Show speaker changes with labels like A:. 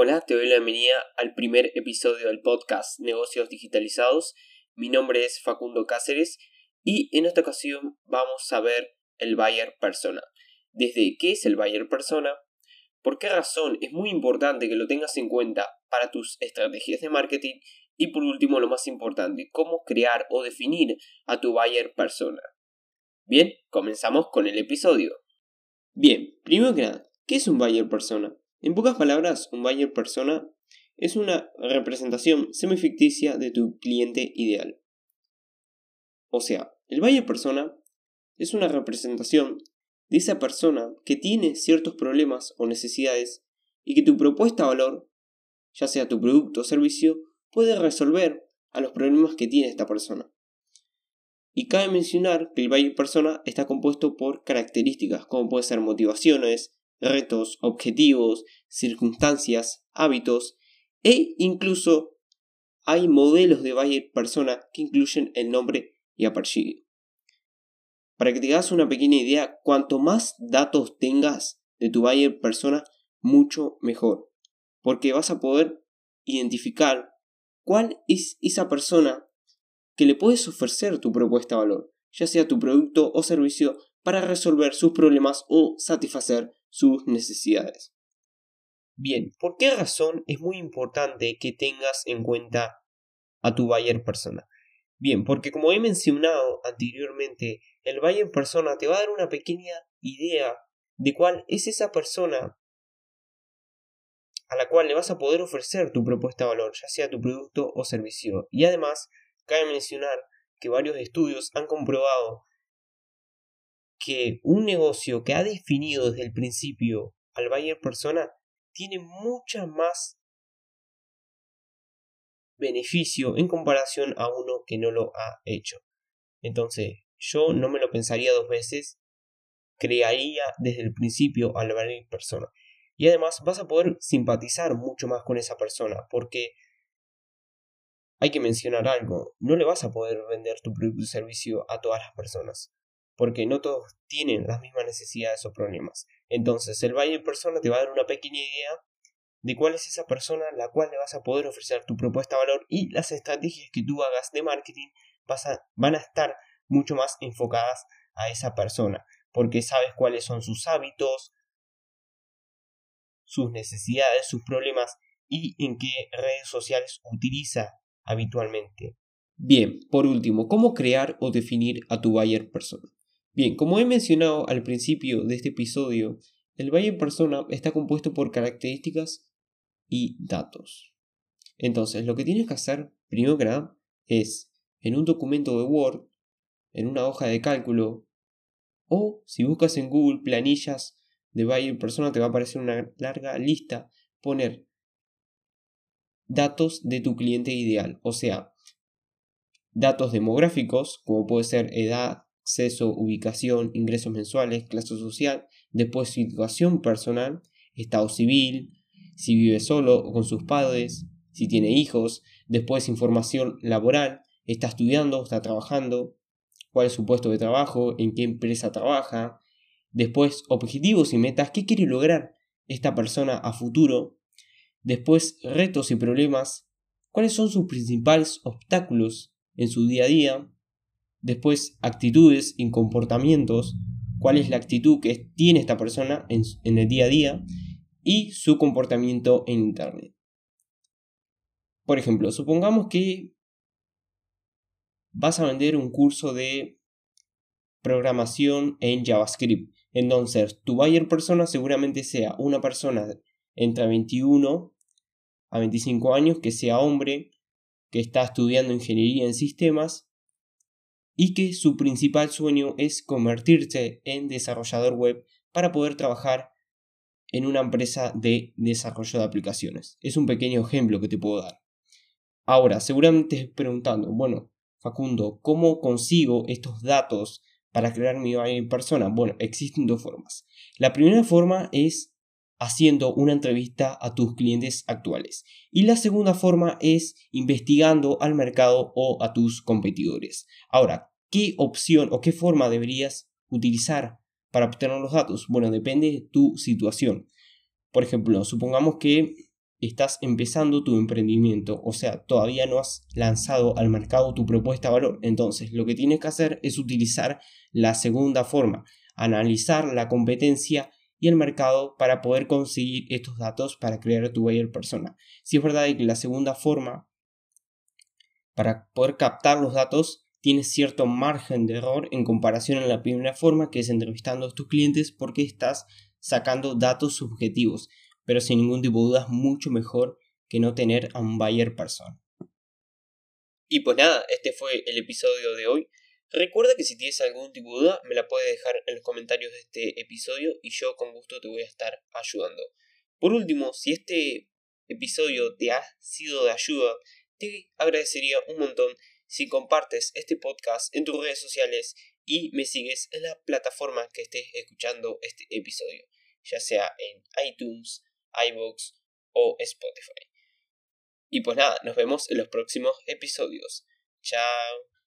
A: Hola, te doy la bienvenida al primer episodio del podcast Negocios Digitalizados. Mi nombre es Facundo Cáceres y en esta ocasión vamos a ver el buyer persona. Desde qué es el buyer persona, por qué razón es muy importante que lo tengas en cuenta para tus estrategias de marketing y por último lo más importante, cómo crear o definir a tu buyer persona. Bien, comenzamos con el episodio. Bien, primero que nada, ¿qué es un buyer persona? En pocas palabras, un buyer persona es una representación semificticia de tu cliente ideal. O sea, el buyer persona es una representación de esa persona que tiene ciertos problemas o necesidades y que tu propuesta de valor, ya sea tu producto o servicio, puede resolver a los problemas que tiene esta persona. Y cabe mencionar que el buyer persona está compuesto por características como pueden ser motivaciones, retos, objetivos, circunstancias, hábitos e incluso hay modelos de buyer persona que incluyen el nombre y apellido. Para que te hagas una pequeña idea, cuanto más datos tengas de tu buyer persona, mucho mejor. Porque vas a poder identificar cuál es esa persona que le puedes ofrecer tu propuesta de valor, ya sea tu producto o servicio, para resolver sus problemas o satisfacer sus necesidades. Bien, ¿por qué razón es muy importante que tengas en cuenta a tu buyer persona? Bien, porque como he mencionado anteriormente, el buyer persona te va a dar una pequeña idea de cuál es esa persona a la cual le vas a poder ofrecer tu propuesta de valor, ya sea tu producto o servicio. Y además, cabe mencionar que varios estudios han comprobado que un negocio que ha definido desde el principio al buyer persona tiene mucha más beneficio en comparación a uno que no lo ha hecho. Entonces, yo no me lo pensaría dos veces, crearía desde el principio al buyer persona. Y además vas a poder simpatizar mucho más con esa persona, porque hay que mencionar algo, no le vas a poder vender tu producto servicio a todas las personas porque no todos tienen las mismas necesidades o problemas. Entonces, el buyer persona te va a dar una pequeña idea de cuál es esa persona a la cual le vas a poder ofrecer tu propuesta de valor y las estrategias que tú hagas de marketing van a estar mucho más enfocadas a esa persona, porque sabes cuáles son sus hábitos, sus necesidades, sus problemas y en qué redes sociales utiliza habitualmente. Bien, por último, ¿cómo crear o definir a tu buyer persona? Bien, como he mencionado al principio de este episodio, el buyer persona está compuesto por características y datos. Entonces, lo que tienes que hacer, primero que nada, es en un documento de Word, en una hoja de cálculo, o si buscas en Google planillas de buyer persona, te va a aparecer una larga lista, poner datos de tu cliente ideal, o sea, datos demográficos, como puede ser edad, acceso, ubicación, ingresos mensuales, clase social, después situación personal, estado civil, si vive solo o con sus padres, si tiene hijos, después información laboral, está estudiando, está trabajando, cuál es su puesto de trabajo, en qué empresa trabaja, después objetivos y metas, qué quiere lograr esta persona a futuro, después retos y problemas, cuáles son sus principales obstáculos en su día a día, Después, actitudes y comportamientos. ¿Cuál es la actitud que tiene esta persona en, el día a día? Y su comportamiento en Internet. Por ejemplo, supongamos que vas a vender un curso de programación en JavaScript. Entonces, tu buyer persona seguramente sea una persona entre 21 a 25 años, que sea hombre, que está estudiando ingeniería en sistemas y que su principal sueño es convertirse en desarrollador web para poder trabajar en una empresa de desarrollo de aplicaciones. Es un pequeño ejemplo que te puedo dar. Ahora, seguramente estés preguntando, bueno, Facundo, ¿cómo consigo estos datos para crear mi persona? Bueno, existen dos formas. La primera forma es haciendo una entrevista a tus clientes actuales. Y la segunda forma es investigando al mercado o a tus competidores. Ahora, ¿qué opción o qué forma deberías utilizar para obtener los datos? Bueno, depende de tu situación. Por ejemplo, supongamos que estás empezando tu emprendimiento, o sea, todavía no has lanzado al mercado tu propuesta de valor. Entonces, lo que tienes que hacer es utilizar la segunda forma, analizar la competencia y el mercado para poder conseguir estos datos para crear tu buyer persona. Si es verdad que la segunda forma, para poder captar los datos, tienes cierto margen de error en comparación a la primera forma, que es entrevistando a tus clientes porque estás sacando datos subjetivos pero sin ningún tipo de dudas mucho mejor que no tener a un buyer persona. Y pues nada, este fue el episodio de hoy. Recuerda que si tienes algún tipo de duda me la puedes dejar en los comentarios de este episodio y yo con gusto te voy a estar ayudando. Por último, si este episodio te ha sido de ayuda, te agradecería un montón si compartes este podcast en tus redes sociales y me sigues en la plataforma que estés escuchando este episodio, ya sea en iTunes, iVoox o Spotify. Y pues nada, nos vemos en los próximos episodios. Chao.